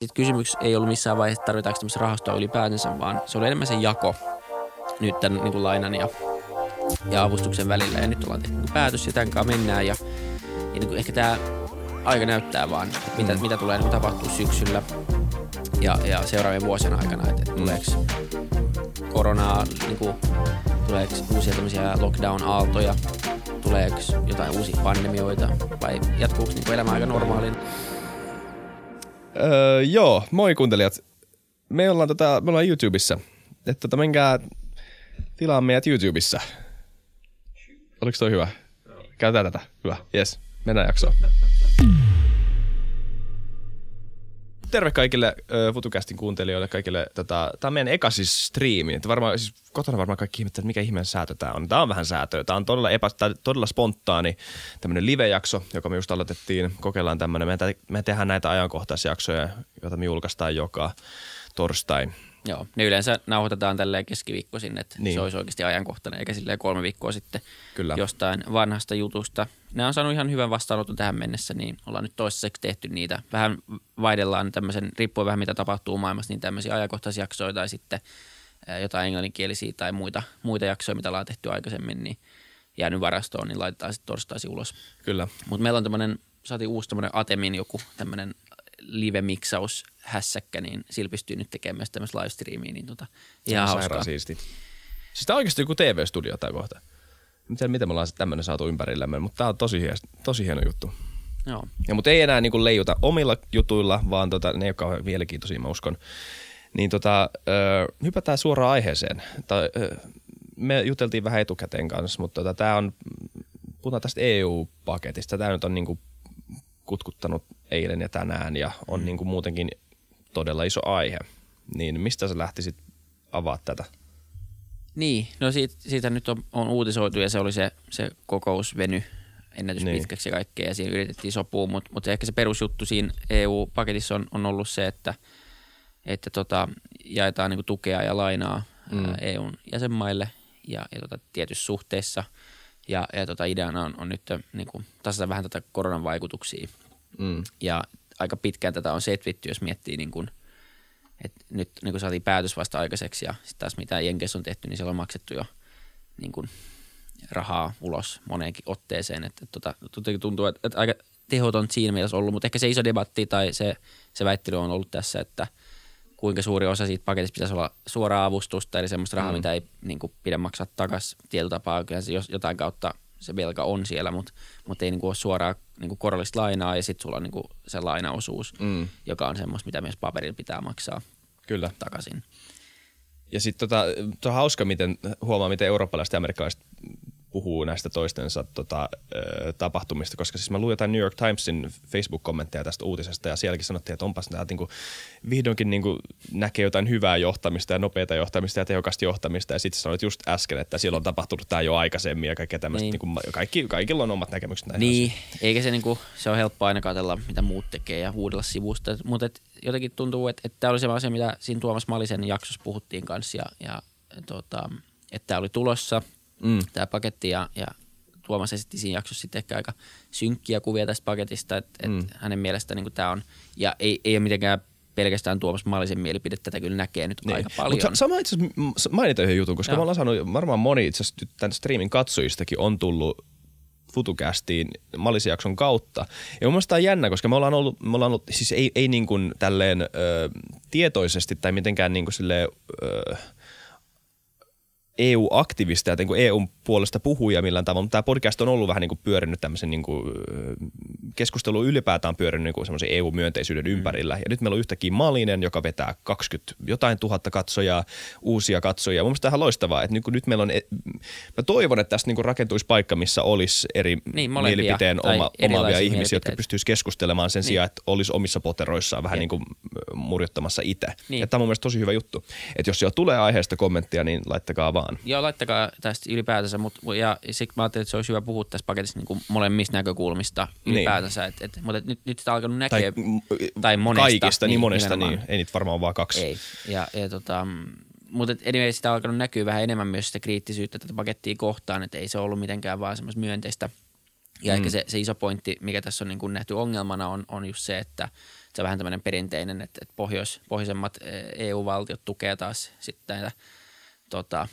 Sitten kysymys ei ollut missään vaiheessa, tarvitaanko tämmöistä rahastoa ylipäätänsä, vaan se oli enemmän se jako nyt tämän niin kuin lainan ja, ja avustuksen välillä. Ja nyt ollaan tehty niin päätös ja tämän kanssa mennään. Ja, ja niin kuin ehkä tämä aika näyttää vaan, mitä, mitä tulee niin tapahtuu syksyllä ja, ja seuraavien vuosien aikana, että, tuleeko koronaa, niin kuin, tuleeko uusia tämmöisiä lockdown-aaltoja, tuleeko jotain uusia pandemioita vai jatkuuko niin elämä aika normaalin? Öö, joo, moi kuuntelijat. Me ollaan, tota, me ollaan YouTubessa. Että tota, menkää tilaa meidät YouTubessa. Oliko toi hyvä? Käytetään tätä. Hyvä. Yes. Mennään jaksoon. Terve kaikille uh, FutuCastin kuuntelijoille, kaikille, tota, tämä on meidän eka siis striimi. Että varmaan, siis kotona varmaan kaikki ihmettelevät, mikä ihmeen säätö tämä on. Tämä on vähän säätöä. Tämä on todella, epä, tää, todella spontaani tämmöinen live-jakso, joka me just aloitettiin. Kokeillaan tämmöinen. Me, te, me tehdään näitä ajankohtaisjaksoja, joita me julkaistaan joka torstai. Joo, ne yleensä nauhoitetaan tälleen keskiviikkoisin, että niin. se olisi oikeasti ajankohtainen, eikä silleen kolme viikkoa sitten Kyllä. jostain vanhasta jutusta. Ne on saanut ihan hyvän vastaanoton tähän mennessä, niin ollaan nyt toistaiseksi tehty niitä. Vähän vaihdellaan tämmöisen, riippuen vähän mitä tapahtuu maailmassa, niin tämmöisiä ajankohtaisjaksoja tai sitten jotain englanninkielisiä tai muita, muita jaksoja, mitä ollaan tehty aikaisemmin, niin jäänyt varastoon, niin laitetaan sitten torstaisin ulos. Kyllä. Mutta meillä on tämmöinen, saatiin uusi tämmöinen Atemin joku tämmöinen live-miksaus hässäkkä, niin sillä pystyy nyt tekemään myös tämmöistä live-streamia, niin tota, ihan Se on hauskaa. sairaan siisti. Siis tämä on oikeasti joku TV-studio tämä kohta. En tiedä, miten me ollaan tämmöinen saatu ympärillämme, mutta tämä on tosi, hieno, tosi hieno juttu. Joo. Ja mutta ei enää niinku leijuta omilla jutuilla, vaan tota, ne ole kauhean mielenkiintoisia, mä uskon. Niin tota, ö, hypätään suoraan aiheeseen. Tai, ö, me juteltiin vähän etukäteen kanssa, mutta tota, tämä on, puhutaan tästä EU-paketista. Tämä nyt on niinku kutkuttanut eilen ja tänään ja on mm. niinku muutenkin todella iso aihe. Niin mistä sä lähtisit avaa tätä? Niin, no siitä, siitä nyt on, on uutisoitu ja se oli se, se kokous veny ennätys Niin. niin. pitkäksi ja kaikkea ja siinä yritettiin sopua, mutta, mutta ehkä se perusjuttu siinä EU-paketissa on, on ollut se, että, että tota, jaetaan niin tukea ja lainaa Mm. EUn jäsenmaille ja, ja tota, tietyissä suhteissa ja, ja tota, ideana on, on nyt niin kuin, tasata vähän tätä koronan vaikutuksia Mm. ja aika pitkään tätä on setvitty, jos miettii niin kuin, että nyt niin kuin saatiin päätös vasta aikaiseksi ja sitten taas mitä Jenkeissä on tehty, niin siellä on maksettu jo niin kuin rahaa ulos moneenkin otteeseen. Että, että, tota, tuntuu, että, että aika tehoton siinä mielessä ollut, mutta ehkä se iso debatti tai se, se väittely on ollut tässä, että kuinka suuri osa siitä paketista pitäisi olla suoraa avustusta, eli semmoista rahaa, mm. mitä ei niin kuin, pidä maksaa takaisin tietyllä tapaa. Kyllä se jos, jotain kautta se velka on siellä, mutta, mutta ei niin kuin, ole suoraa niin kuin korollista lainaa ja sitten sulla on niin kuin, se lainaosuus, Mm. joka on semmoista, mitä myös paperilla pitää maksaa Kyllä. takaisin. Ja sitten tota, on hauska, miten huomaa, miten eurooppalaiset ja amerikkalaiset puhuu näistä toistensa tota, ö, tapahtumista, koska siis mä luin jotain New York Timesin Facebook-kommentteja tästä uutisesta ja sielläkin sanottiin, että onpas nämä niinku, vihdoinkin niinku, näkee jotain hyvää johtamista ja nopeata johtamista ja tehokasta johtamista ja sitten sanoit just äsken, että siellä on tapahtunut tämä jo aikaisemmin ja kaikkea tämmöistä, niin. Niin. niinku, kaikki, kaikilla on omat näkemykset näihin Niin, eikä se, niinku, se on helppo aina katsella, mitä muut tekee ja huudella sivusta. Mutta jotenkin tuntuu, että et tämä oli se asia, mitä siinä Tuomas Malisen jaksossa puhuttiin kanssa. Ja, ja tota, että tämä oli tulossa, Mm. tämä paketti. Ja, ja Tuomas esitti siinä jaksossa sitten ehkä aika synkkiä kuvia tästä paketista. Että et Mm. hänen mielestä niinku tämä on, ja ei, ei ole mitenkään pelkästään Tuomas Malisen mielipide, tätä kyllä näkee nyt niin. aika paljon. Mutta sama itse asiassa mainita yhden jutun, koska Joo. mä ollaan saanut, varmaan moni itse asiassa tämän streamin katsojistakin on tullut FutuCastiin Malisijakson kautta. Ja mun mielestä tää on jännä, koska me ollaan ollut, me ollaan ollut siis ei, ei niin kuin tälleen ö, tietoisesti tai mitenkään niin kuin silleen, ö, EU-aktivisteja, niin EUn puolesta puhuja millään tavalla, mutta tämä podcast on ollut vähän niin kuin pyörinyt tämmöisen niin kuin, ö, keskustelu ylipäätään pyörinyt niin kuin semmoisen EU-myönteisyyden mm. ympärillä. Ja nyt meillä on yhtäkkiä Malinen, joka vetää 20 jotain tuhatta katsojaa, uusia katsojia. Mun mielestä tämä on ihan loistavaa, että nyt, kun nyt meillä on, e- mä toivon, että tästä niin kuin rakentuisi paikka, missä olisi eri Niin, molempia mielipiteen oma, omaavia ihmisiä, jotka pystyisi keskustelemaan sen Niin. sijaan, että olisi omissa poteroissaan vähän Jep. niin kuin murjottamassa itse. Niin. Ja tämä on mun mielestä tosi hyvä juttu. Että jos siellä tulee aiheesta kommenttia, niin laittakaa vaan. Joo, laittakaa tästä ylipäätänsä, mutta ja sitten mä ajattelin, että se olisi hyvä puhua tässä paketissa niin kuin molemmista näkökulmista Niin. ylipäätänsä. Et, et, mutta nyt, nyt sitä on alkanut Tai, näkeä. m- tai monesta, Kaikista, niin, niin, monesta, nimenomaan. niin. Ei niitä varmaan vaan kaksi. Ei. Ja, ja tota, mutta anyway, sitä on alkanut näkyä vähän enemmän myös sitä kriittisyyttä tätä pakettia kohtaan, että ei se ollut mitenkään vaan semmoista myönteistä. Ja Mm. mm. ehkä se, se iso pointti, mikä tässä on niin kuin nähty ongelmana, on, on just se, että se on vähän tämmöinen perinteinen, että, että pohjois, pohjoisemmat EU-valtiot tukee taas sitten näitä tota,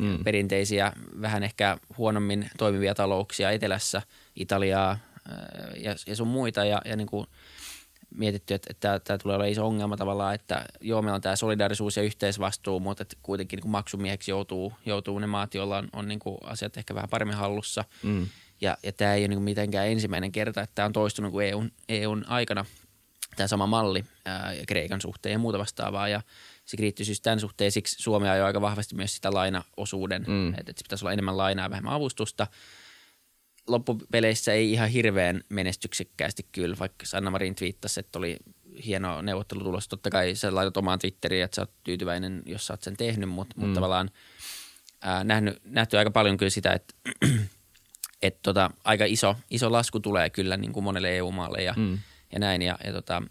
mm. perinteisiä, vähän ehkä huonommin toimivia talouksia etelässä, Italiaa ja, ja sun muita ja, ja niin kuin mietitty, että, että tämä tulee olla iso ongelma tavallaan, että joo, meillä on tämä solidaarisuus ja yhteisvastuu, mutta että kuitenkin niin kuin maksumieheksi joutuu, joutuu ne maat, joilla on, on niin kuin asiat ehkä vähän paremmin hallussa. Mm. Ja, ja tämä ei ole niin mitenkään ensimmäinen kerta, että tämä on toistunut kuin EUn, EUn aikana tämä sama malli ää, Kreikan suhteen ja muuta vastaavaa. Ja se kriittisyys tämän suhteen, siksi Suomi ajoi aika vahvasti myös sitä lainaosuuden, mm. että, että se pitäisi olla enemmän lainaa ja vähemmän avustusta. Loppupeleissä ei ihan hirveän menestyksekkäästi kyllä, vaikka Sanna Marin twiittasi, että oli hieno neuvottelutulos. Totta kai sä laitat omaan Twitteriin, että sä oot tyytyväinen, jos sä oot sen tehnyt, mutta, mm. mutta tavallaan ää, nähnyt, nähty aika paljon kyllä sitä, että et tota, aika iso, iso lasku tulee kyllä niin kuin monelle EU-maalle ja, mm. ja näin. Ja, ja tota,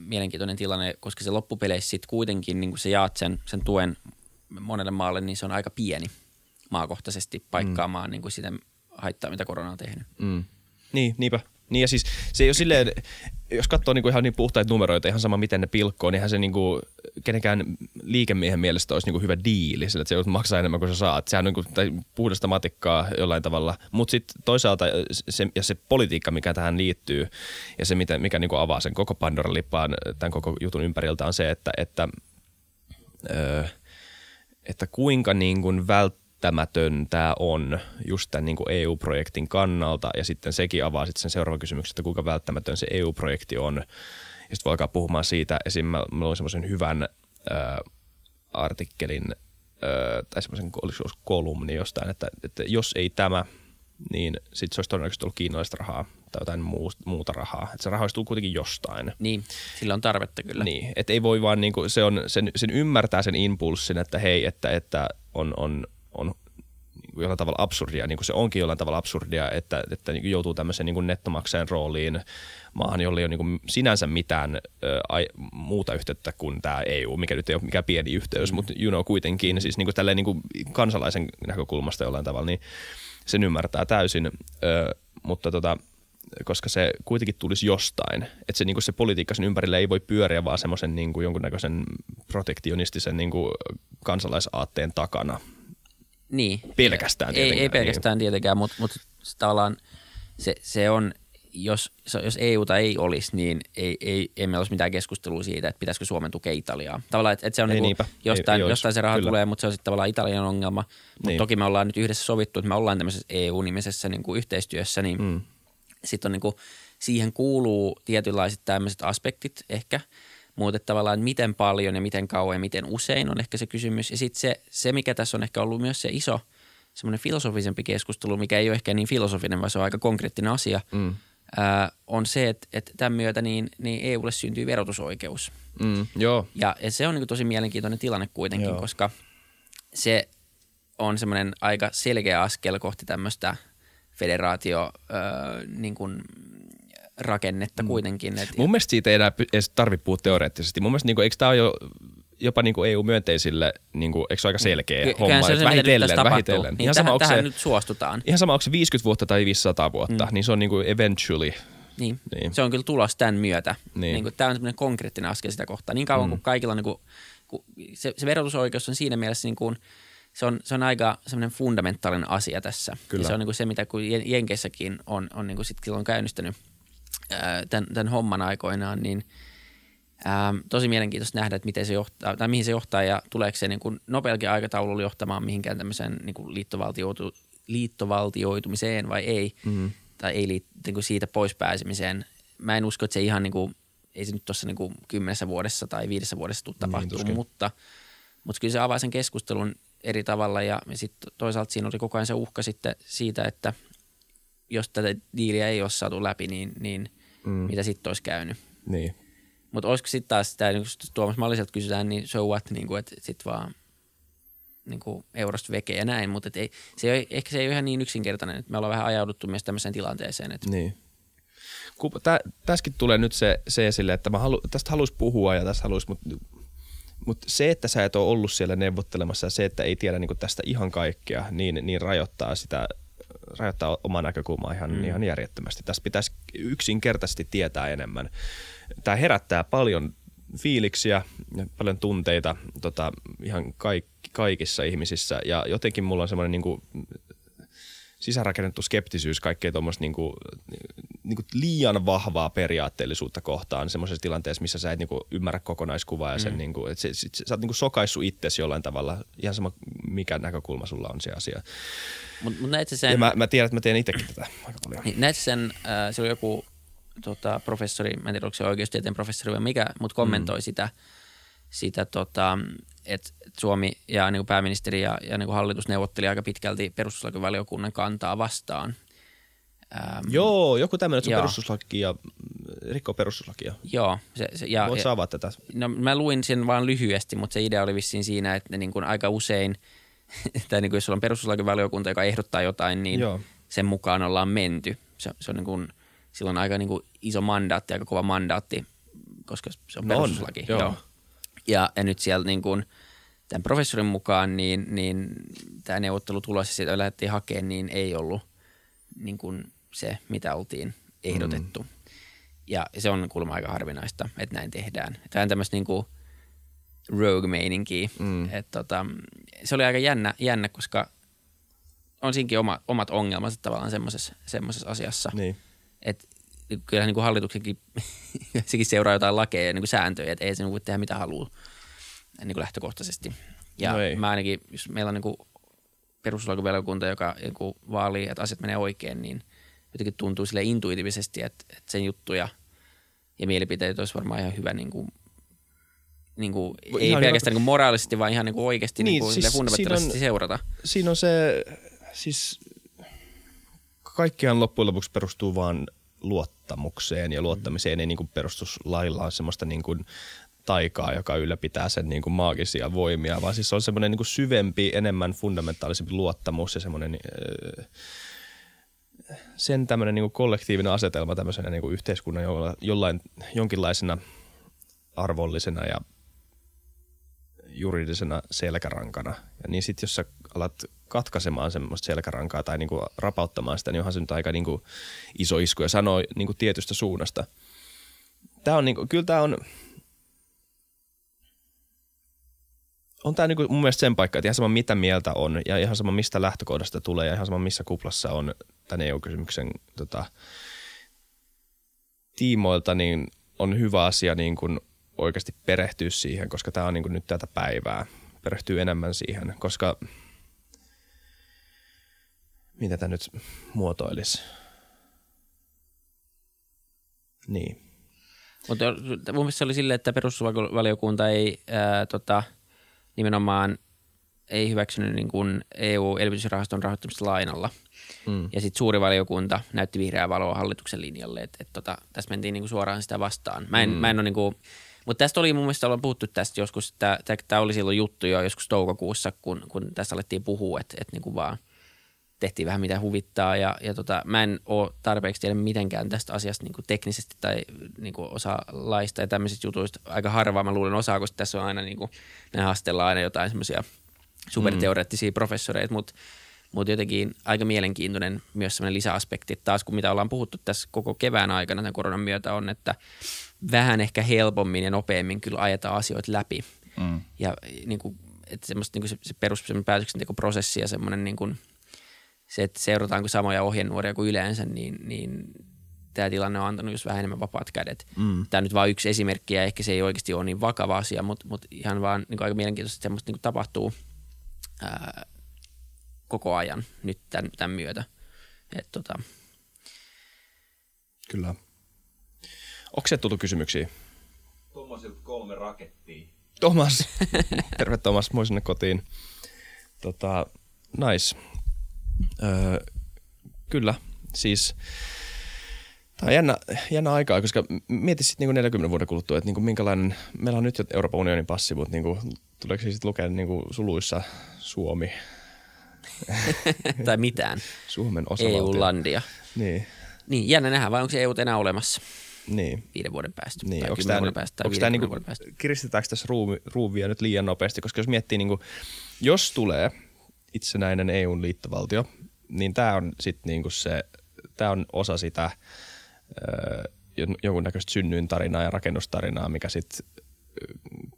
mielenkiintoinen tilanne, koska se loppupeleissä sitten kuitenkin, niin kun sä jaat sen, sen tuen monelle maalle, niin se on aika pieni maakohtaisesti paikkaamaan mm. niin kuin sitä haittaa, mitä korona on tehnyt. Mm. Niin, niinpä. Niin ja siis se ei ole silleen, jos katsoo niinku ihan niin puhtaita numeroita, ihan sama miten ne pilkkoo, niin se niinku, kenenkään liikemiehen mielestä olisi niinku hyvä diili, sillä että se joudut maksaa enemmän kuin sä saat. Sehän on niinku, tai puhdasta matikkaa jollain tavalla. Mutta sitten toisaalta se, ja se politiikka, mikä tähän liittyy, ja se, mikä, mikä niinku avaa sen koko Pandoran lippaan tämän koko jutun ympäriltä, on se, että, että, öö, että kuinka niin kuin välttämättä välttämätön tämä on just tämän niin kuin EU-projektin kannalta ja sitten sekin avaa sitten sen seuraavan kysymyksen, että kuinka välttämätön se EU-projekti on. Ja sitten voi alkaa puhumaan siitä, esim. mä, mä luin semmoisen hyvän äh, artikkelin äh, tai semmoisen kolumni jostain, että, että jos ei tämä, niin sitten se olisi todennäköisesti ollut kiinalaista rahaa tai jotain muuta rahaa. Että se raha olisi kuitenkin jostain. Niin, sillä on tarvetta kyllä. Niin, että ei voi vaan, niinku, se on, sen, sen ymmärtää sen impulssin, että hei, että, että on, on jollain tavalla absurdia, niin kuin se onkin jollain tavalla absurdia, että, että niin joutuu tämmöiseen niin kuin nettomaksajan rooliin maahan, jolla ei ole niin kuin sinänsä mitään ö, ai, muuta yhteyttä kuin tämä EU, mikä nyt ei ole mikään pieni yhteys, mm. mutta you know kuitenkin, siis niin kuin tälleen niin kuin kansalaisen näkökulmasta jollain tavalla, niin sen ymmärtää täysin, ö, mutta tota, koska se kuitenkin tulisi jostain. Että se, niin se politiikka sen ympärillä ei voi pyöriä vaan semmoisen niin jonkunnäköisen protektionistisen niin kansalaisaatteen takana, niin. Pelkästään tietenkään. Ei, ei pelkästään niin. tietenkään, mutta, mutta tavallaan se, se on, jos, jos EUta ei olisi, niin ei, ei, ei meillä olisi mitään keskustelua siitä, että pitäisikö Suomen tukea Italiaa. Tavallaan, että, että se on niin kuin, jostain, ei, jostain se raha Kyllä. tulee, mutta se on sitten tavallaan Italian ongelma. Mutta niin. toki me ollaan nyt yhdessä sovittu, että me ollaan tämmöisessä EU-nimisessä niin kuin yhteistyössä, niin mm. sitten on niin kuin, siihen kuuluu tietynlaiset tämmöiset aspektit ehkä – mutta tavallaan miten paljon ja miten kauan ja miten usein on ehkä se kysymys. Ja sitten se, se, mikä tässä on ehkä ollut myös se iso semmoinen filosofisempi keskustelu, mikä ei ole ehkä niin filosofinen, vaan se on aika konkreettinen asia, mm. ää, on se, että, että tämän myötä niin, niin EUlle syntyy verotusoikeus. Mm, joo. Ja, ja se on niin tosi mielenkiintoinen tilanne kuitenkin, joo. koska se on semmoinen aika selkeä askel kohti tämmöistä federaatio ää, niin kuin rakennetta mm. kuitenkin. Et, Mun mielestä siitä ei enää edes tarvitse puhua teoreettisesti. Mun mielestä, niin kuin, eikö tämä ole jo jopa niin kuin EU-myönteisille, niin kuin, eikö se ole aika selkeä Ky- homma? Se, se vähitellen, vähitellen. Niin ihan tähän, sama, tähän se, nyt suostutaan. Ihan sama, onko se 50 vuotta tai 500 vuotta, mm. niin se on niin kuin eventually. Niin. niin. se on kyllä tulos tämän myötä. Niin. Niin kuin, tämä on semmoinen konkreettinen askel sitä kohtaa. Niin kauan mm. kuin kaikilla niin kuin, se, se verotusoikeus on siinä mielessä niin kuin, se on, se on aika semmoinen fundamentaalinen asia tässä. Kyllä. Ja se on niin kuin se, mitä kun Jenkeissäkin on, on niin kuin sit, on käynnistänyt – tämän, tämän homman aikoinaan, niin ää, tosi mielenkiintoista nähdä, että miten se johtaa, tai mihin se johtaa ja tuleeko se niin kuin nopeallakin aikataululla johtamaan mihinkään tämmöiseen niin kuin liittovaltioitu, liittovaltioitumiseen vai ei, mm-hmm. tai ei liit, niin kuin siitä pois pääsemiseen. Mä en usko, että se ihan niin kuin, ei se nyt tuossa niin kuin kymmenessä vuodessa tai viidessä vuodessa tule niin, tapahtumaan, niin, mutta, mutta kyllä se avaa sen keskustelun eri tavalla ja, ja sitten toisaalta siinä oli koko ajan se uhka sitten siitä, että jos tätä diiliä ei ole saatu läpi, niin, niin – mm. mitä sitten olisi käynyt. Niin. Mutta olisiko sitten taas sitä, niin kun Tuomas Malliselta kysytään, niin so what, niin kuin, että sitten vaan niin kuin eurosta veke ja näin, mutta ei, se ei, ehkä se ei ole ihan niin yksinkertainen, että me ollaan vähän ajauduttu myös tämmöiseen tilanteeseen. Että niin. Tä, tässäkin tulee nyt se, se esille, että mä halu, tästä haluaisi puhua ja tästä haluaisi, mutta mut se, että sä et ole ollut siellä neuvottelemassa ja se, että ei tiedä niin tästä ihan kaikkea, niin, niin rajoittaa sitä rajoittaa omaa näkökulmaa ihan, mm. ihan järjettömästi. Tässä pitäisi yksinkertaisesti tietää enemmän. tämä herättää paljon fiiliksiä, paljon tunteita tota, ihan kaikki, kaikissa ihmisissä ja jotenkin mulla on semmoinen niin kuin, sisäänrakennettu skeptisyys kaikkea tuommoista niinku, niinku liian vahvaa periaatteellisuutta kohtaan semmoisessa tilanteessa, missä sä et niinku ymmärrä kokonaiskuvaa ja sen mm. niinku, että se, sit, sä oot niinku sokaissut itsesi jollain tavalla, ihan sama mikä näkökulma sulla on se asia. Mut, mut näet sen, ja mä, mä tiedän, että mä teen itsekin tätä aika paljon. Niin, näet sen, äh, se oli joku tota, professori, mä en tiedä, onko se oikeustieteen professori vai mikä, mutta kommentoi mm. sitä, sitä tota, että Suomi ja niin kuin pääministeri ja, ja niin kuin hallitus neuvotteli aika pitkälti perustuslakivaliokunnan kantaa vastaan. Ähm, joo, joku tämmöinen, että se on perustuslaki ja rikkoo perustuslakia. Joo. Se, se, ja, Voit avaa tätä? No, mä luin sen vaan lyhyesti, mutta se idea oli vissiin siinä, että niin kuin aika usein, tai niin kuin jos sulla on perustuslakivaliokunta, joka ehdottaa jotain, niin Joo. sen mukaan ollaan menty. Se, se on niin kuin, silloin aika niin kuin iso mandaatti, aika kova mandaatti, koska se on perustuslaki. No on, joo. joo. Ja, ja nyt siellä niin kuin, tämän professorin mukaan, niin, niin tämä neuvottelutulos, sitä lähdettiin hakemaan, niin ei ollut niin kuin se, mitä oltiin ehdotettu. Mm. Ja se on kuulemma aika harvinaista, että näin tehdään. Tämä on tämmöistä niin kuin rogue-meininkiä. Mm. tota, se oli aika jännä, jännä, koska on siinkin oma, omat ongelmansa tavallaan semmoisessa asiassa. Niin. Että kyllähän niin kuin hallituksenkin sekin seuraa jotain lakeja ja niin kuin sääntöjä, että ei se niin voi tehdä mitä haluaa niin kuin lähtökohtaisesti. Ja no mä ainakin, jos meillä on niin perustuslakivaliokunta, joka niin vaalii, että asiat menee oikein, niin jotenkin tuntuu sille intuitiivisesti, että, että sen juttuja ja mielipiteet olisi varmaan ihan hyvä niin kuin, niin kuin, ei ihan pelkästään hyvä. niin kuin moraalisesti, vaan ihan niin kuin oikeasti niin, niin kuin siis fundamentaalisesti on, seurata. Siinä on se, siis kaikkiaan loppujen lopuksi perustuu vaan luottamukseen ja luottamiseen ei niin kuin perustuslailla semmoista niin kuin taikaa, joka ylläpitää sen niin kuin maagisia voimia, vaan siis se on semmoinen niin kuin syvempi, enemmän fundamentaalisempi luottamus ja semmoinen äh, sen tämmöinen niin kollektiivinen asetelma tämmöisenä niin yhteiskunnan jollain, jonkinlaisena arvollisena ja juridisena selkärankana. Ja niin sitten jos sä alat katkaisemaan semmoista selkärankaa tai niinku rapauttamaan sitä, niin onhan se nyt aika niinku iso isku ja sanoo niinku tietystä suunnasta. Tää on niinku, kyllä tämä on, on tämä niinku mun mielestä sen paikka, että ihan sama mitä mieltä on ja ihan sama mistä lähtökohdasta tulee ja ihan sama missä kuplassa on tämän EU-kysymyksen tota, tiimoilta, niin on hyvä asia niin kuin oikeasti perehtyä siihen, koska tämä on niin nyt tätä päivää. Perehtyy enemmän siihen, koska – mitä tämä nyt muotoilisi. Niin. Mutta mun mielestä se oli silleen, että perustusvaliokunta ei ää, tota, nimenomaan ei hyväksynyt niin kuin EU-elvytysrahaston rahoittamista lainalla. Mm. Ja sitten suuri valiokunta näytti vihreää valoa hallituksen linjalle, että et, tota, tässä mentiin niin kuin suoraan sitä vastaan. Mä en, mm. mä en ole niin kuin, mutta tästä oli mun mielestä ollaan puhuttu tästä joskus, tämä oli silloin juttu jo joskus toukokuussa, kun, kun tästä alettiin puhua, että et niin kuin vaan – tehtiin vähän mitä huvittaa ja, ja tota, mä en ole tarpeeksi tiedä mitenkään tästä asiasta niin teknisesti tai niin osa laista ja tämmöisistä jutuista. Aika harvaa mä luulen osaa, koska tässä on aina niin kuin, ne haastellaan aina jotain semmoisia superteoreettisia mm. professoreita, mutta mutta jotenkin aika mielenkiintoinen myös semmoinen lisäaspekti taas, kun mitä ollaan puhuttu tässä koko kevään aikana tämän koronan myötä on, että vähän ehkä helpommin ja nopeammin kyllä ajetaan asioita läpi. Mm. Ja niin kuin, että semmoista niin kuin se, se perus päätöksentekoprosessi ja semmoinen niin kuin – se, että seurataanko samoja ohjenuoria kuin yleensä, niin, niin tämä tilanne on antanut just vähän enemmän vapaat kädet. Mm. Tämä on nyt vain yksi esimerkki ja ehkä se ei oikeasti ole niin vakava asia, mutta, mutta ihan vaan niin aika mielenkiintoista, että semmoista niin tapahtuu ää, koko ajan nyt tämän, tämän myötä. Et, tota. Kyllä. Onko se tullut kysymyksiä? Tuommoisilta kolme rakettia. Thomas. Terve Thomas, moi sinne kotiin. Tota, nice. Öö, kyllä, siis Tämä on jännä, jännä aikaa, koska mieti sitten niin 40 vuoden kuluttua, että niin kuin minkälainen, meillä on nyt jo Euroopan unionin passi, mutta niin kuin, tuleeko se sitten lukea niin kuin suluissa Suomi? tai mitään. Suomen osavaltio. EU-landia. Niin. Niin, jännä nähdä, vai onko se EU enää olemassa? Niin. Viiden vuoden päästä. Niin. Tai onko tämä, vuoden päästä, onko tämä niinku, päästä. kiristetäänkö tässä ruuvi, ruuvia nyt liian nopeasti? Koska jos miettii, niin kuin, jos tulee itsenäinen EUn liittovaltio, niin tämä on sitten niinku se, tämä on osa sitä ö, jonkunnäköistä synnyintarinaa ja rakennustarinaa, mikä sitten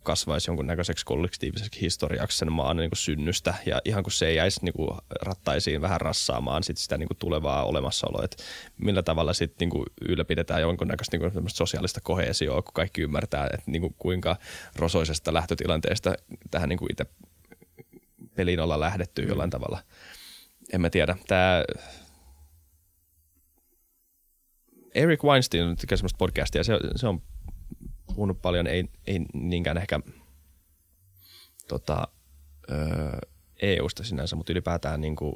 kasvaisi jonkunnäköiseksi kollektiiviseksi historiaksi sen maan niin kuin synnystä. Ja ihan kun se ei jäisi niin kuin rattaisiin vähän rassaamaan sit sitä niin kuin tulevaa olemassaoloa, että millä tavalla sitten niin kuin ylläpidetään jonkunnäköistä niin kuin sosiaalista kohesioa, kun kaikki ymmärtää, että niin kuin kuinka rosoisesta lähtötilanteesta tähän niin kuin itse peliin ollaan lähdetty jollain tavalla. En mä tiedä. Tämä Eric Weinstein tekee semmoista podcastia, se, se on puhunut paljon, ei, ei niinkään ehkä tota, EU-sta sinänsä, mutta ylipäätään niin kuin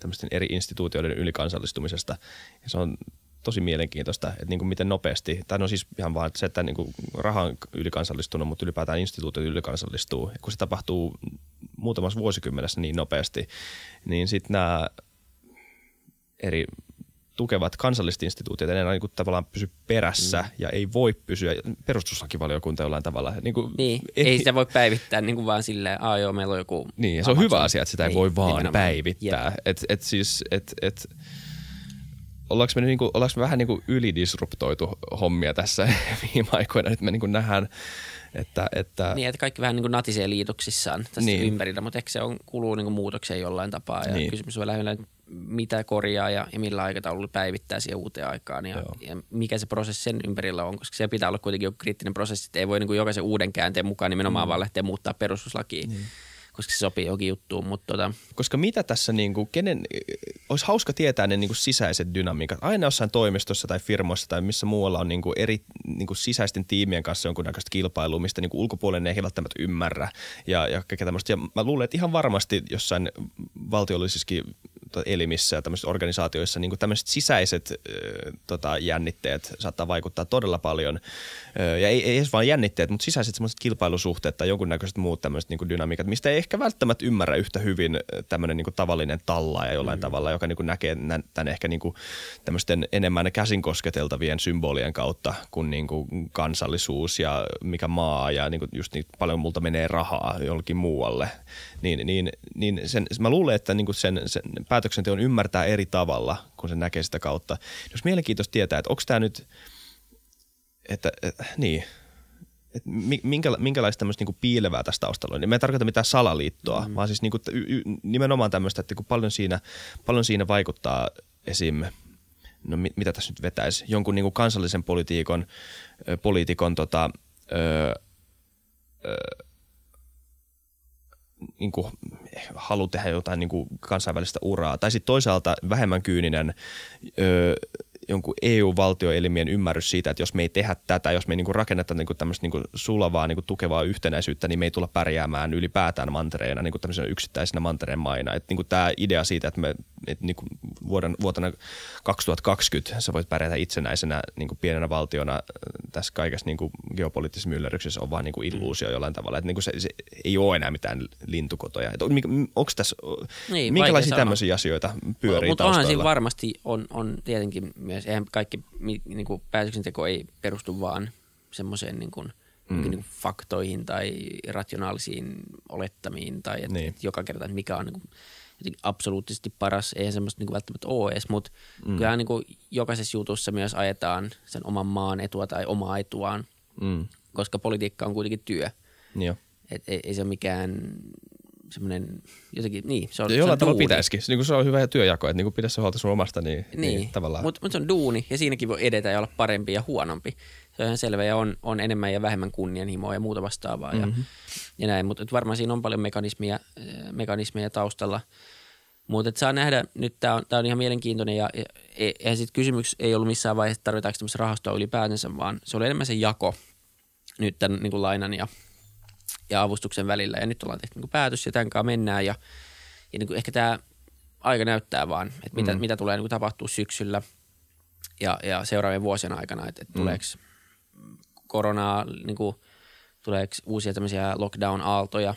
tämmöisten eri instituutioiden ylikansallistumisesta. Ja se on tosi mielenkiintoista, että niin kuin miten nopeasti, tai no siis ihan vaan se, että niin kuin raha on ylikansallistunut, mutta ylipäätään instituutiot ylikansallistuu. kun se tapahtuu muutamassa vuosikymmenessä niin nopeasti, niin sitten nämä eri tukevat kansalliset instituutiot enää niin kuin tavallaan pysy perässä mm. ja ei voi pysyä perustuslakivaliokunta jollain tavalla. Niin, kuin, niin. ei, ei sitä voi päivittää niin kuin vaan silleen, että joo, meillä on joku... Niin, ja se on hyvä asia, että sitä ei, ei voi vaan nimenomaan. päivittää. Et, et siis, et, et, ollaanko me, niin kuin, ollaanko me vähän niin kuin ylidisruptoitu hommia tässä viime aikoina, että me niin kuin nähdään että, että, niin, että kaikki vähän niin kuin natisee liitoksissaan tästä niin. ympärillä, mutta ehkä se on, kuluu niin kuin muutokseen jollain tapaa. Ja niin. kysymys on lähinnä, mitä korjaa ja, ja millä aikataululla päivittää siihen uuteen aikaan ja, ja mikä se prosessi sen ympärillä on, koska se pitää olla kuitenkin joku kriittinen prosessi, että ei voi niin kuin jokaisen uuden käänteen mukaan nimenomaan mm. vaan lähteä muuttaa perustuslakia. Niin koska se sopii johonkin juttuun. Mutta tota. Koska mitä tässä, niin kuin, kenen, olisi hauska tietää ne niin kuin sisäiset dynamiikat. Aina jossain toimistossa tai firmoissa tai missä muualla on niin kuin eri niin kuin sisäisten tiimien kanssa jonkunnäköistä kilpailua, mistä niin kuin ulkopuolinen ei välttämättä ymmärrä ja, ja. Ja mä luulen, että ihan varmasti jossain valtiollisissakin elimissä ja tämmöisissä organisaatioissa niin tämmöiset sisäiset tota, jännitteet saattaa vaikuttaa todella paljon. Ja ei, ei edes vain jännitteet, mutta sisäiset semmoiset kilpailusuhteet tai jonkunnäköiset muut tämmöiset niin dynamiikat, mistä ei ehkä välttämättä ymmärrä yhtä hyvin tämmöinen niin tavallinen tallaaja jollain mm. tavalla, joka niin näkee tämän ehkä niin tämmöisten enemmän käsin kosketeltavien symbolien kautta kuin, niin kuin kansallisuus ja mikä maa ja niin kuin just niin paljon multa menee rahaa jollekin muualle. Niin, niin, niin sen, mä luulen, että niin sen, sen päätöksenteon ymmärtää eri tavalla, kun se näkee sitä kautta. Jos mielenkiintoista tietää, että onko tämä nyt, että, että niin, että minkä, minkälaista tämmöistä niin piilevää tästä taustalla on. Niin me ei tarkoita mitään salaliittoa, mm. vaan siis niin kuin, nimenomaan tämmöistä, että kun paljon siinä, paljon siinä vaikuttaa esim. No mit, mitä tässä nyt vetäisi, jonkun niin kansallisen politiikon, poliitikon tota, ö, ö, niin kuin, halu tehdä jotain niin kuin kansainvälistä uraa. Tai sitten toisaalta vähemmän kyyninen ö, jonkun EU-valtioelimien ymmärrys siitä, että jos me ei tehdä tätä, jos me ei niin kuin rakenneta niin kuin tämmöistä niin kuin sulavaa, niin kuin tukevaa yhtenäisyyttä, niin me ei tulla pärjäämään ylipäätään mantereena, niin kuin tämmöisenä yksittäisenä mantereen maina. Että niin kuin tämä idea siitä, että me että niin kuin vuoden, vuotena 2020 sä voit pärjätä itsenäisenä niin kuin pienenä valtiona tässä kaikessa niin kuin geopoliittisessa myllerryksessä on vaan niin kuin illuusio jollain tavalla. Että niin kuin se, se, ei ole enää mitään lintukotoja. Että onko tässä, niin, minkälaisia tämmöisiä asioita pyörii Mutta onhan siinä varmasti on, on tietenkin myös, eihän kaikki niin kuin päätöksenteko ei perustu vaan semmoiseen niin kuin, mm. niin kuin faktoihin tai rationaalisiin olettamiin tai että niin. et joka kerta, että mikä on niin kuin, absoluuttisesti paras, ei semmoista niin kuin välttämättä ole edes, mutta mm. kyllähän niin kuin jokaisessa jutussa myös ajetaan sen oman maan etua tai omaa etuaan, mm. koska politiikka on kuitenkin työ. Joo. Et ei, ei se ole mikään semmoinen jotenkin, niin. Se on, ja jollain tavalla pitäisikin. Niin kuin se on hyvä työjako, että niin kuin pitäisi huolta sun omasta, niin, niin. niin tavallaan. Mutta mut se on duuni ja siinäkin voi edetä ja olla parempi ja huonompi. Se on ihan selvä ja on, on enemmän ja vähemmän kunnianhimoa ja muuta vastaavaa mm-hmm. ja, ja näin. Mutta varmaan siinä on paljon mekanismia, eh, mekanismeja taustalla. Mutta saa nähdä, nyt tämä on, tää on ihan mielenkiintoinen ja, ja, ja, ja sitten kysymys ei ollut missään vaiheessa, että tarvitaanko tämmöistä rahastoa ylipäätänsä, vaan se oli enemmän se jako nyt tämän niin kuin lainan ja ja avustuksen välillä. Ja nyt ollaan tehty niin päätös ja tämän kanssa mennään ja, ja niin kuin ehkä tämä aika näyttää vaan, että mitä, mm. mitä tulee niin tapahtuu syksyllä ja, ja seuraavien vuosien aikana, että, että mm. tuleeko koronaa, niin kuin, tuleeko uusia tämmöisiä lockdown-aaltoja,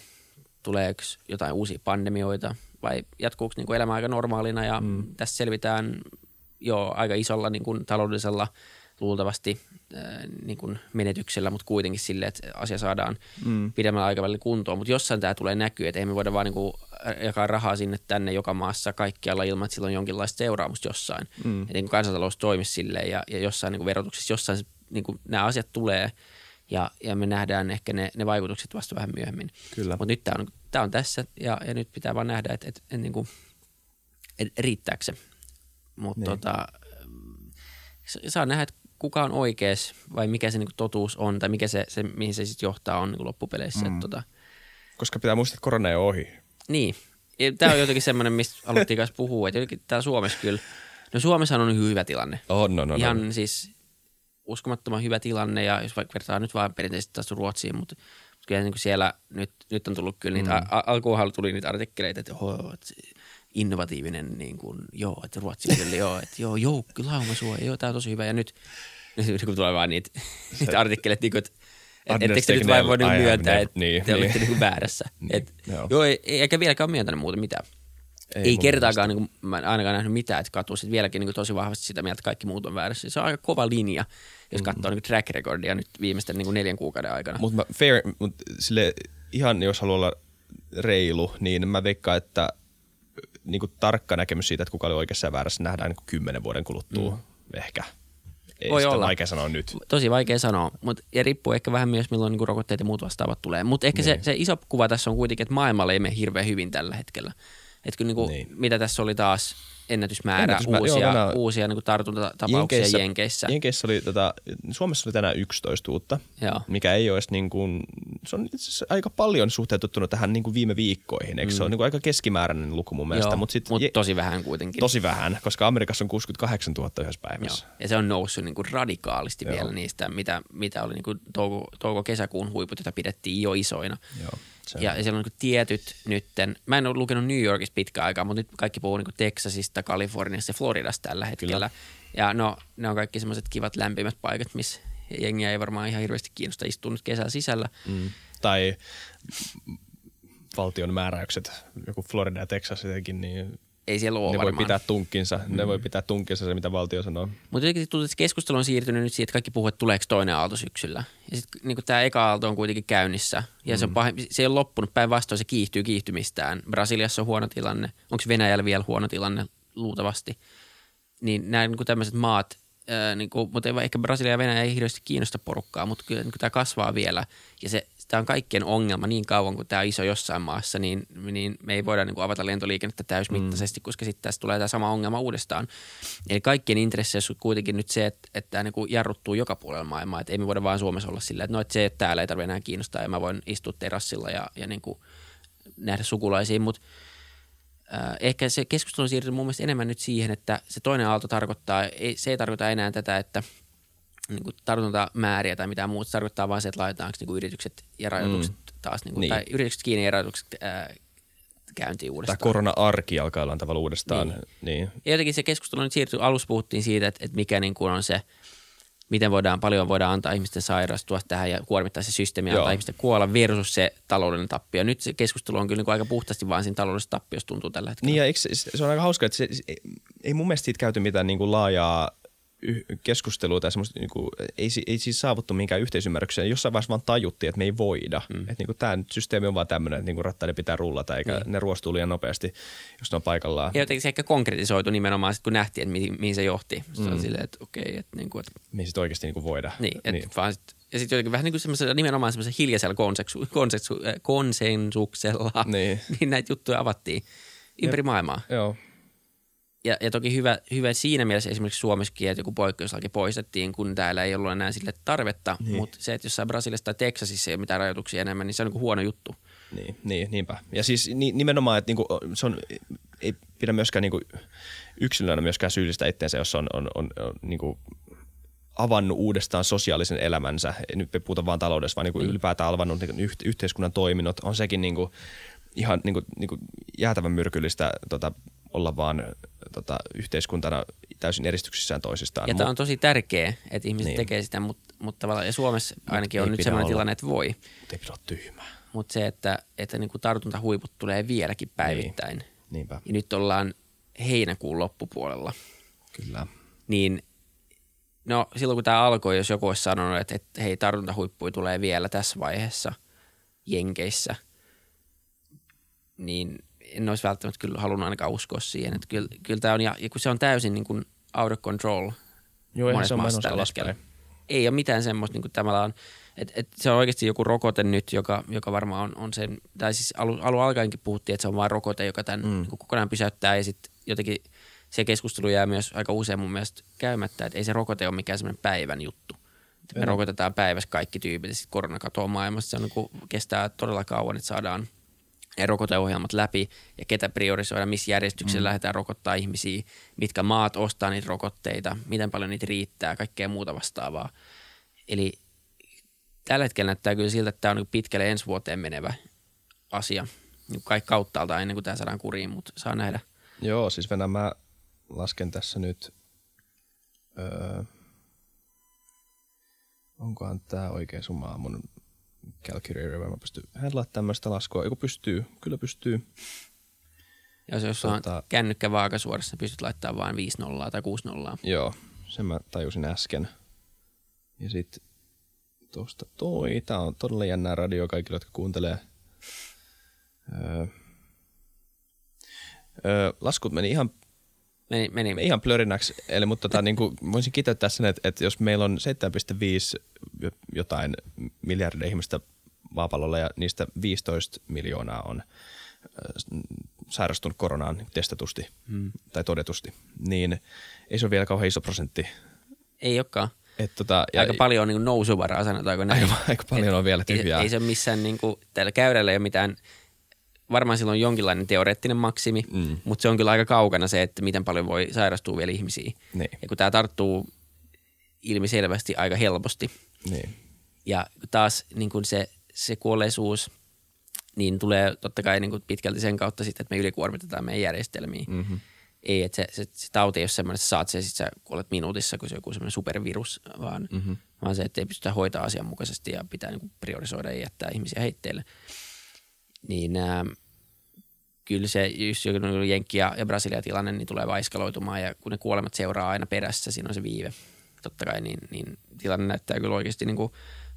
tuleeko jotain uusia pandemioita vai jatkuuko niin kuin elämä aika normaalina ja mm. tässä selvitään jo aika isolla niin kuin taloudellisella luultavasti niin kuin menetyksellä, mutta kuitenkin sille, että asia saadaan mm. pidemmällä aikavälillä kuntoon. Mutta jossain tämä tulee näkyä, että ei me voida vaan niin kuin jakaa rahaa sinne tänne joka maassa kaikkialla ilman, että sillä on jonkinlaista seuraamusta jossain. Mm. Että niin kansantalous toimisi silleen ja, ja jossain niin kuin verotuksessa jossain niin kuin nämä asiat tulee ja, ja me nähdään ehkä ne, ne vaikutukset vasta vähän myöhemmin. Kyllä. Mutta nyt tämä on, tää on tässä ja, ja nyt pitää vaan nähdä, että et, et, niin kuin, et riittääkö se. Mutta Niin. tota, saa nähdä, että kuka on oikeas vai mikä se niin kuin totuus on tai mikä se, se mihin se sitten johtaa on niin kuin loppupeleissä. Mm. Tota, Koska pitää muistaa, että korona ei ole ohi. niin. Tämä on jotenkin semmoinen, mistä haluttiin kanssa puhua, että jotenkin täällä Suomessa kyllä, no Suomessa on hyvä tilanne. On, no, no, Ihan no. siis uskomattoman hyvä tilanne ja jos vaikka vertaa nyt vaan perinteisesti taas Ruotsiin, mutta, kyllä niin kuin siellä nyt, nyt on tullut kyllä niitä, mm. alkuunhan tuli niitä artikkeleita, että, oho, että innovatiivinen, niin kuin, joo, että Ruotsi kyllä, joo, että joo, joukki, laumasuoja, joo, tämä on tosi hyvä ja nyt, nyt kun tulee vaan niitä, niitä artikkeleita, niin kuin, että et, ettekö te nyt vain voi niinku myöntää, never- että niin, te niin. olitte niinku väärässä. Niin, Et, joo. joo, ei, eikä vieläkään myöntänyt muuta mitään. Ei Ei, kertaakaan, niin kuin, mä en ainakaan nähnyt mitään, että katuisit vieläkin niin kuin, tosi vahvasti sitä mieltä, että kaikki muut on väärässä. Se on aika kova linja, jos katsoo niin kuin track recordia nyt viimeisten niin kuin neljän kuukauden aikana. Mutta fair, mut sille ihan jos haluaa olla reilu, niin mä veikkaan, että niinku tarkka näkemys siitä, että kuka oli oikeassa ja väärässä, nähdään niinku kymmenen vuoden kuluttua mm. ehkä. Ei Voi olla. vaikea sanoa nyt. Tosi vaikea sanoa, mutta ja riippuu ehkä vähän myös, milloin niin kuin rokotteet ja muut vastaavat tulee. Mutta ehkä se, Niin. se iso kuva tässä on kuitenkin, että maailmalle ei mene hirveän hyvin tällä hetkellä. Että kyllä niin kuin, Niin. mitä tässä oli taas ennätysmäärä, Ennätysmäärä, uusia, joo, tänään- uusia niin tartuntatapauksia Jenkeissä. Jenkeissä. Jenkeissä oli, tota, Suomessa oli tänään 11 uutta, Joo. mikä ei ole edes niin kuin, se on itse asiassa aika paljon suhteutettuna tähän niin kuin viime viikkoihin. Eikö se ole niin kuin aika keskimääräinen luku mun mielestä? Mm. Joo, Mutta sit mut je- tosi vähän kuitenkin. tosi vähän, koska Amerikassa on 68 000 yhdessä Joo. päivässä. Ja se on noussut niin kuin radikaalisti Joo. vielä niistä, mitä, mitä oli niin kuin touko, touko-kesäkuun huiput, joita pidettiin jo isoina. Joo, se Ja, ja siellä on niin tietyt nytten, mä en ole lukenut New Yorkista pitkään aikaa, mutta nyt kaikki puhuu niin Texasista, Kaliforniasta ja Floridasta tällä hetkellä. Kyllä. Ja no, ne on kaikki semmoiset kivat lämpimät paikat, missä jengiä ei varmaan ihan hirveästi kiinnosta istua nyt kesän sisällä. Mm. Tai valtion määräykset, joku Florida ja Texas jotenkin, niin Ei siellä ole ne voi varmaan. pitää tunkkinsa. Mm. Ne voi pitää tunkkinsa se, mitä valtio sanoo. Mutta jotenkin tuntuu, että keskustelu on siirtynyt nyt siihen, että kaikki puhuu, että tuleeko toinen aalto syksyllä. Ja sitten niin tämä eka aalto on kuitenkin käynnissä. Ja mm. se, on pahin, se ei ole loppunut, päinvastoin se kiihtyy kiihtymistään. Brasiliassa on huono tilanne. Onko Venäjällä vielä huono tilanne? Luultavasti. Niin nämä niin tämmöiset maat, ää, niin kuin, mutta ehkä Brasilia ja Venäjä ei hirveästi kiinnosta porukkaa, mutta kyllä niin tämä kasvaa vielä. Ja se, tämä on kaikkien ongelma niin kauan, kuin tämä on iso jossain maassa, niin, niin me ei voida niin kuin avata lentoliikennettä täysmittaisesti, mm. koska sitten tässä tulee tämä sama ongelma uudestaan. Eli kaikkien intresseissä on kuitenkin nyt se, että, että tämä niin kuin jarruttuu joka puolella maailmaa. Että ei me voida vaan Suomessa olla sillä, että no, että se, että täällä ei tarvitse enää kiinnostaa ja mä voin istua terassilla ja, ja niin kuin nähdä sukulaisia, mutta äh, ehkä se keskustelu on siirtynyt mun mielestä enemmän nyt siihen, että se toinen aalto tarkoittaa, ei, se ei tarkoita enää tätä, että niin kuin tartuntamääriä tai mitään muuta, se tarkoittaa vaan se, että laitetaanko niin kuin yritykset ja rajoitukset mm. taas, niin kuin, Niin. tai yritykset kiinni ja rajoitukset äh, käyntiin Tämä uudestaan. korona-arki alkaa jollain tavalla uudestaan. Niin. Niin. Ja jotenkin se keskustelu nyt siirtyi, alussa puhuttiin siitä, että, että mikä niin kuin on se, miten voidaan, paljon voidaan antaa ihmisten sairastua tähän ja kuormittaa se systeemi ja antaa ihmisten kuolla versus se taloudellinen tappio. Nyt se keskustelu on kyllä niin kuin aika puhtaasti vaan siinä taloudellisesta tappiosta tuntuu tällä hetkellä. Niin ja eikö, se, on aika hauska, että se, ei mun mielestä siitä käyty mitään niin kuin laajaa keskustelua tai semmoista, niin kuin, ei, ei siis saavuttu minkään yhteisymmärrykseen. Jossain vaiheessa vaan tajuttiin, että me ei voida. Mm. Että niin kuin, tämä nyt systeemi on vaan tämmöinen, että niin kuin rattaiden pitää rullata eikä Niin. ne ruostuu liian nopeasti, jos ne on paikallaan. Ja jotenkin se ehkä konkretisoitu nimenomaan sit, kun nähtiin, että mihin, mihin se johti. Se on silleen, että okei, että, niin kuin, että Me ei sit oikeasti niin kuin voida. Niin, et niin. Vaan sit, ja sitten jotenkin vähän niin kuin semmoisella, nimenomaan semmoisella hiljaisella konseksu, konseksu, konsensuksella, Niin. niin näitä juttuja avattiin ympäri maailmaa. Joo. Ja, ja toki hyvä, hyvä siinä mielessä esimerkiksi Suomessakin, että joku poikkeuslaki poistettiin, kun täällä ei ollut enää sille tarvetta. Niin. Mutta se, että jossain Brasiliassa tai Teksasissa ei ole mitään rajoituksia enemmän, niin se on niin huono juttu. Niin, niin, niinpä. Ja siis ni, nimenomaan, että niinku, se on, ei pidä myöskään niinku, yksilönä myöskään syyllistä itseensä, jos on, on, on, on niinku, avannut uudestaan sosiaalisen elämänsä. Nyt ei puhuta vaan taloudessa, vaan niinku, ylipäätään avannut niinku, yht, yhteiskunnan toiminnot. On sekin niinku, ihan niinku, niinku, jäätävän myrkyllistä tota, olla vaan tota, yhteiskuntana täysin eristyksissään toisistaan. Ja tämä on tosi tärkeä, että ihmiset Niin. niin. tekee sitä, mutta, mutta tavallaan, ja Suomessa ainakin ei on nyt sellainen olla. tilanne, että voi. Mut ei pidä olla tyhmää. Mutta se, että, että niin kuin tartuntahuiput tulee vieläkin päivittäin. Niin. Niinpä, Ja nyt ollaan heinäkuun loppupuolella. kyllä. niin no silloin kun tämä alkoi, jos joku olisi sanonut, että, että hei tartuntahuippui tulee vielä tässä vaiheessa Jenkeissä, niin en olisi välttämättä kyllä halunnut ainakaan uskoa siihen. Että kyllä, kyllä tämä on, ja, ja kun se on täysin niin kuin out of control Joo, monessa se on maassa tällä hetkellä. Ei ole mitään semmoista, niin kuin tämä on, että, että se on oikeasti joku rokote nyt, joka, joka varmaan on, on sen, tai siis alu, alun alkaenkin puhuttiin, että se on vain rokote, joka tämän mm. niin kuin kokonaan pysäyttää ja sitten jotenkin se keskustelu jää myös aika usein mun mielestä käymättä, että ei se rokote ole mikään semmoinen päivän juttu. Me rokotetaan päivässä kaikki tyypit ja sitten korona katoaa maailmasta. Se on, niin kuin, kestää todella kauan, että saadaan ne rokoteohjelmat läpi ja ketä priorisoida, missä järjestyksessä mm. lähdetään rokottaa ihmisiä, mitkä maat ostaa niitä rokotteita, miten paljon niitä riittää, kaikkea muuta vastaavaa. Eli tällä hetkellä näyttää kyllä siltä, että tämä on niin pitkälle ensi vuoteen menevä asia. Niin kaikki kauttaalta ennen kuin tämä saadaan kuriin, mutta saa nähdä. Joo, siis Venä, mä lasken tässä nyt, öö, onkohan tämä oikea summa mun calculator, mä pystyn handlaa tämmöistä laskua. Eikö pystyy? Kyllä pystyy. Ja jos on Tota- kännykkä vaakasuorassa, niin pystyt laittamaan vain 5 nollaa tai 6 nollaa. Joo, sen mä tajusin äsken. Ja sit tosta toi. Tää on todella jännää radio kaikille, jotka kuuntelee. Öö, öö, laskut meni ihan Meni, meni. ihan plörinäksi, eli mutta tota, niin kuin, voisin kiteyttää sen, että, että jos meillä on 7,5 jo- jotain miljardia ihmistä maapallolla ja niistä 15 miljoonaa on äh, sairastunut koronaan testatusti hmm. tai todetusti, niin ei se ole vielä kauhean iso prosentti. Ei olekaan. Et, tota, ja, Aika paljon on niin nousuvaraa, sanotaanko näin. aika, aika paljon on vielä ei, tyhjää. ei se ole missään, niin kuin, täällä käydällä ei ole mitään, varmaan silloin jonkinlainen teoreettinen maksimi, mm. mutta se on kyllä aika kaukana se, että miten paljon voi sairastua vielä ihmisiä. Niin. Ja kun tämä tarttuu ilmiselvästi aika helposti, niin. ja taas niin kuin se, se kuolleisuus, niin tulee totta kai niin kuin pitkälti sen kautta sitten, että me ylikuormitetaan meidän järjestelmiä. Mm-hmm. Ei, että se, se, se tauti ei ole semmoinen, että sä saat sen, sit sä kuolet minuutissa, kun se on joku semmoinen supervirus, vaan, mm-hmm. vaan se, että ei pystytä hoitaa asianmukaisesti ja pitää niin kuin priorisoida ja jättää ihmisiä heitteille. Niin ää, kyllä se, just joku niinku Jenkki ja, ja Brasilia tilanne, niin tulee vaan eskaloitumaan ja kun ne kuolemat seuraa aina perässä, siinä on se viive. Totta kai, niin, niin tilanne näyttää kyllä oikeasti niin kuin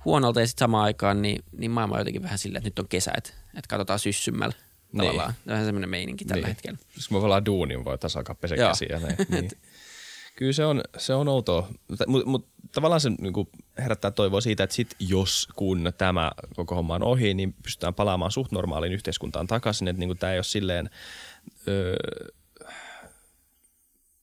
huonolta ja sitten samaan aikaan niin, niin maailma on jotenkin vähän silleen, että nyt on kesä, että, että katsotaan syssymällä tavallaan. Niin. Vähän semmoinen meininki tällä Niin. hetkellä. Jos me ollaan duuni, niin voi taas alkaa Joo. käsiä. Näin. Niin. Kyllä se on, se on outoa, mutta mut, mut, tavallaan se niin herättää toivoa siitä, että sit jos kun tämä koko homma on ohi, niin pystytään palaamaan suht normaaliin yhteiskuntaan takaisin, että niin tämä ei ole silleen, öö,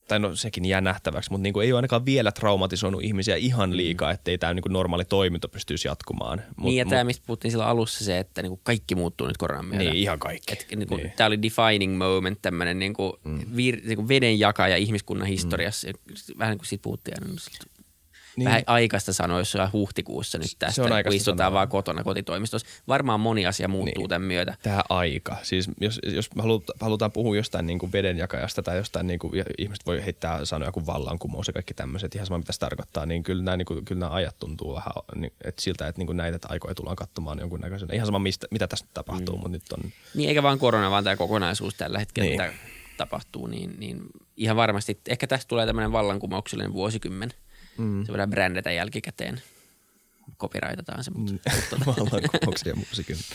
tai no sekin jää nähtäväksi, mutta niin kuin ei ole ainakaan vielä traumatisoinut ihmisiä ihan liikaa, ettei tämä niin kuin normaali toiminto pystyisi jatkumaan. Mut, niin ja mut- tämä, mistä puhuttiin silloin alussa, se, että niinku kaikki muuttuu nyt koronan myötä. Niin, ihan kaikki. Et, niinku, Niin. niin. Tämä oli defining moment, tämmöinen niinku, mm. vir, niinku vedenjakaja ihmiskunnan historiassa. Mm. Vähän niin kuin siitä puhuttiin aina. Niin. Vähän aikaista sanoa, jos on huhtikuussa nyt tästä, on kun istutaan sanoa. vaan kotona kotitoimistossa. Varmaan moni asia muuttuu Niin. tämän myötä. tämä aika. Siis jos, jos halutaan puhua jostain niin kuin vedenjakajasta tai jostain, niin kuin, ihmiset voi heittää sanoja kuin vallankumous ja kaikki tämmöiset, ihan sama mitä se tarkoittaa, niin kyllä nämä, niin kuin, kyllä nämä ajat tuntuu vähän niin, että siltä, että niin kuin näitä aikoja tullaan katsomaan jonkunnäköisenä. Ihan sama, mistä, mitä tässä tapahtuu, mm. mutta nyt on... Niin eikä vaan korona, vaan tämä kokonaisuus tällä hetkellä, niin. mitä tapahtuu. Niin, niin ihan varmasti, ehkä tästä tulee tämmöinen vallankumouksellinen vuosikymmen. Mm. Se voidaan brändätä jälkikäteen. Copyrightetaan se, mutta Mm. vallankumouksia vuosikymmen.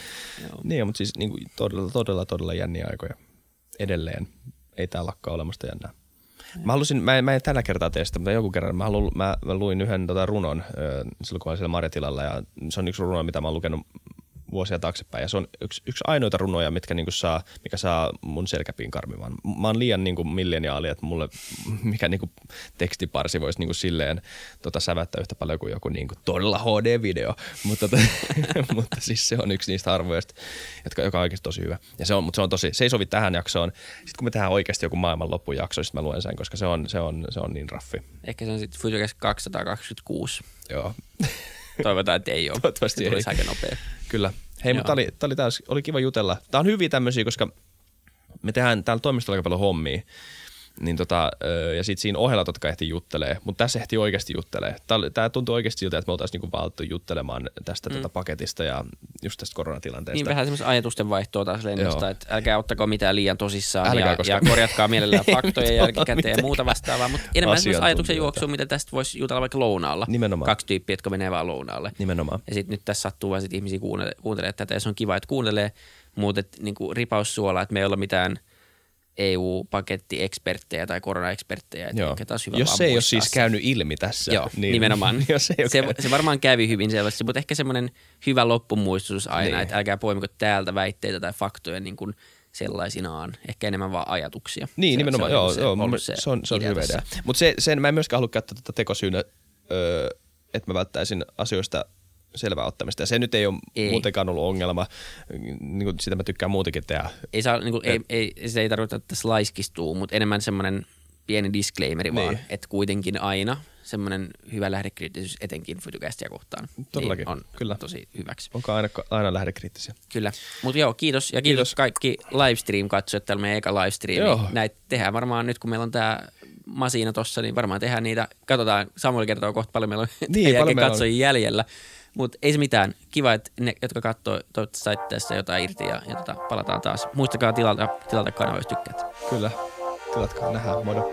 Joo. Niin, mutta siis niin kuin, todella, todella, todella jänniä aikoja edelleen. Ei tää lakkaa olemasta jännää. Mä halusin, mä en, mä en tällä kertaa tee sitä, mutta joku kerran mä, haluin, mä, mä luin yhden tota runon ö, silloin, kun olin siellä Marjatilalla ja se on yksi runo, mitä mä oon lukenut vuosia taaksepäin ja se on yksi, yksi ainoita runoja, mitkä niinku saa, mikä saa mun selkäpiin karmimaan. Mä oon liian niinku milleniaali, että mulle mikä niinku tekstiparsi voisi niinku silleen tota sävättää yhtä paljon kuin joku niinku todella HD-video, mutta, tota, mutta siis se on yksi niistä harvoista, jotka, joka on oikeasti tosi hyvä. Ja se on, mutta se on tosi, se ei sovi tähän jaksoon. Sitten kun me tehdään oikeasti joku maailmanloppujakso, sitten mä luen sen, koska se on, se on, se on niin raffi. Ehkä se on sitten Futurecast 226. Joo. Toivotaan, että ei ole. Toivottavasti ei. aika nopea. Kyllä. Hei, mutta oli, tää oli, oli kiva jutella. Tää on hyviä tämmöisiä, koska me tehdään täällä toimistolla aika paljon hommia. Niin tota, ja sitten siinä ohella totta kai ehti juttelee, mutta tässä ehti oikeasti juttelee. Tämä tuntuu oikeasti siltä, että me oltaisiin niinku valttu juttelemaan tästä mm. tota paketista ja just tästä koronatilanteesta. Niin vähän semmoista ajatusten vaihtoa taas lennosta, että älkää ottako mitään liian tosissaan Älkää, ja, koska- ja korjatkaa mielellään faktoja jälkikäteen ja muuta vastaavaa, mutta enemmän semmoista ajatuksen juoksua, mitä tästä voisi jutella vaikka lounaalla. Nimenomaan. Kaksi tyyppiä, jotka menee vaan lounaalle. Nimenomaan. Ja sitten nyt tässä sattuu vaan sit ihmisiä kuuntelemaan, kuuntelemaan tätä, ja se on kiva, että kuuntelee, mutta et, niinku, ripaus suola, että me ei olla mitään EU-pakettieksperttejä tai koronaeksperttejä. Et Joo. taas hyvä Jos se ei ole siis se. käynyt ilmi tässä. Joo, niin, nimenomaan. Jos se, ei se, käynyt. se varmaan kävi hyvin selvästi, mutta ehkä semmoinen hyvä loppumuistutus aina, Niin. että älkää poimiko täältä väitteitä tai faktoja niin kuin sellaisinaan. Ehkä enemmän vaan ajatuksia. Niin, se, nimenomaan. se on joo, niinku joo, ollut mun- se, on, se on hyvä idea. Mutta se, sen mä en myöskään halua käyttää tätä tekosyynä, öö, että mä välttäisin asioista selvää ottamista. Ja se nyt ei ole Ei. muutenkaan ollut ongelma. Niin kuin sitä mä tykkään muutenkin tehdä. Ei, saa, niin kuin, ei, ei, se ei tarkoita, että tässä laiskistuu, mutta enemmän semmoinen pieni disclaimeri niin. vaan, Niin. että kuitenkin aina semmoinen hyvä lähdekriittisyys etenkin Futucastia kohtaan Todellakin, niin on kyllä. tosi hyväksi. Onko aina, aina lähdekriittisiä? Kyllä. Mutta joo, kiitos. Ja kiitos, Kiitos. kaikki livestream-katsojat, täällä meidän eka livestreami. Joo. Näitä tehdään varmaan nyt, kun meillä on tämä Masina tossa, niin varmaan tehdään niitä. Katsotaan, Samuel kertoo kohta paljon meillä on Niin, niin, paljon meillä on. jäljellä. Mutta ei se mitään. Kiva, että ne, jotka katsoo, toivottavasti saitte tässä jotain irti ja, ja tota, palataan taas. Muistakaa tilata, tilata kanava, jos tykkäät. Kyllä. Tilatkaa, nähdään, moro.